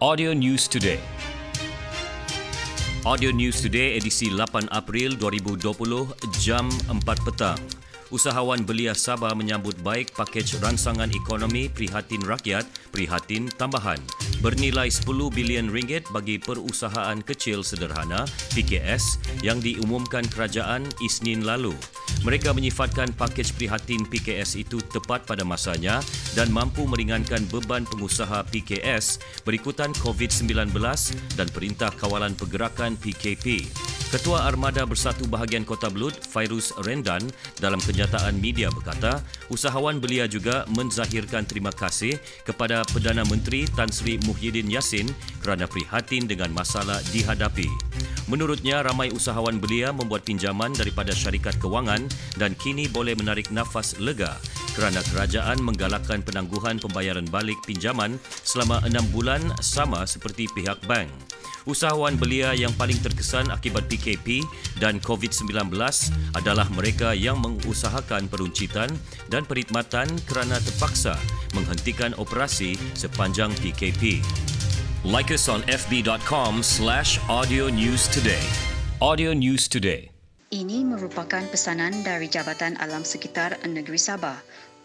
Audio News Today. Audio News Today edisi 8 April 2020 jam 4 petang. Usahawan Belia Sabah menyambut baik pakej ransangan ekonomi Prihatin Rakyat Prihatin Tambahan bernilai 10 bilion ringgit bagi perusahaan kecil sederhana PKS yang diumumkan kerajaan Isnin lalu. Mereka menyifatkan pakej prihatin PKS itu tepat pada masanya dan mampu meringankan beban pengusaha PKS berikutan COVID-19 dan Perintah Kawalan Pergerakan PKP. Ketua Armada Bersatu Bahagian Kota Belud, Fairuz Rendan, dalam kenyataan media berkata, usahawan belia juga menzahirkan terima kasih kepada Perdana Menteri Tan Sri Muhyiddin Yassin kerana prihatin dengan masalah dihadapi. Menurutnya, ramai usahawan belia membuat pinjaman daripada syarikat kewangan dan kini boleh menarik nafas lega kerana kerajaan menggalakkan penangguhan pembayaran balik pinjaman selama enam bulan sama seperti pihak bank. Usahawan belia yang paling terkesan akibat PKP dan COVID-19 adalah mereka yang mengusahakan peruncitan dan perkhidmatan kerana terpaksa menghentikan operasi sepanjang PKP. Like us on fb.com slash audio news today. Audio News Today. Ini merupakan pesanan dari Jabatan Alam Sekitar Negeri Sabah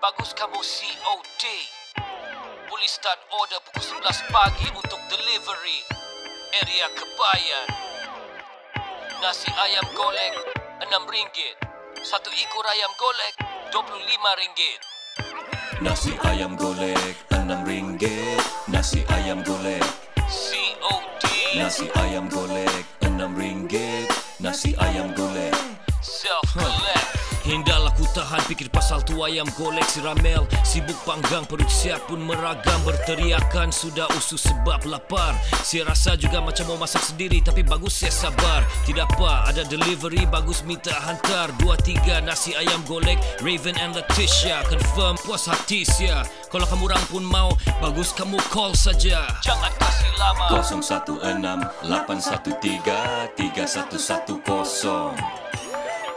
Bagus kamu COD Boleh start order pukul 11 pagi untuk delivery. Area Kebayan. Nasi ayam golek RM6 Satu ekor ayam golek RM25 Nasi ayam golek RM6 Nasi ayam golek. COD Nasi ayam golek RM6 Nasi ayam golek pasal tu ayam golek si ramel Sibuk panggang perut siap pun meragam. Berteriakan sudah usus sebab lapar. Saya rasa juga macam mau masak sendiri Tapi bagus saya sabar. Tidak apa ada delivery bagus minta hantar. Dua tiga nasi ayam golek Raven and Letitia. Confirm puas hati sia. Kalau kamu orang pun mau Bagus kamu call saja. Jangan kasih lama. 016 813 3110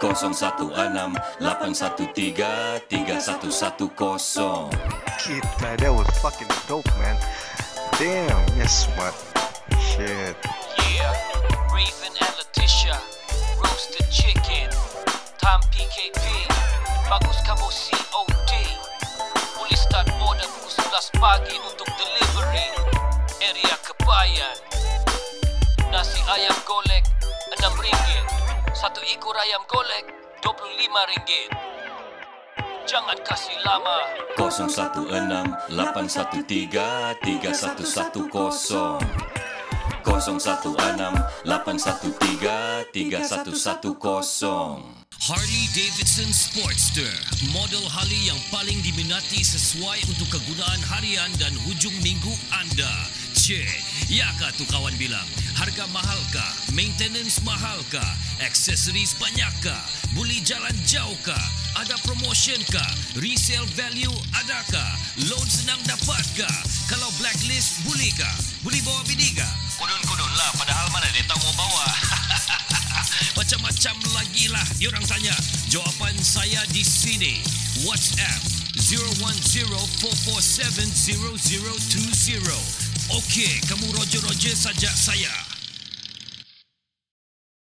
016-813-3110 Kid, man, that was fucking dope, man. Damn, yes, smart. Shit. Yeah, Raven and Letitia Roasted chicken Time PKP Bagus kamu COD Boleh start order pukul 11 pagi untuk delivery ekor ayam golek RM25 Jangan kasih lama 016-813-3110 016-813-3110 Harley Davidson Sportster, model Harley yang paling diminati sesuai untuk kegunaan harian dan hujung minggu anda. Cik, ya kah tu kawan bilang? Harga mahalkah? Maintenance mahalkah? Aksesoris banyakkah? Boleh jalan jauhkah? Ada promotion kah? Resale value adakah? Loan senang dapatkah? Kalau blacklist bolehkah? Boleh bawa bini kah? Kudun-kudun lah padahal mana dia tahu mau bawa Macam-macam lagi lah diorang tanya. Jawapan saya di sini. WhatsApp 010-447-0020. Okey, kamu roger-roger saja saya.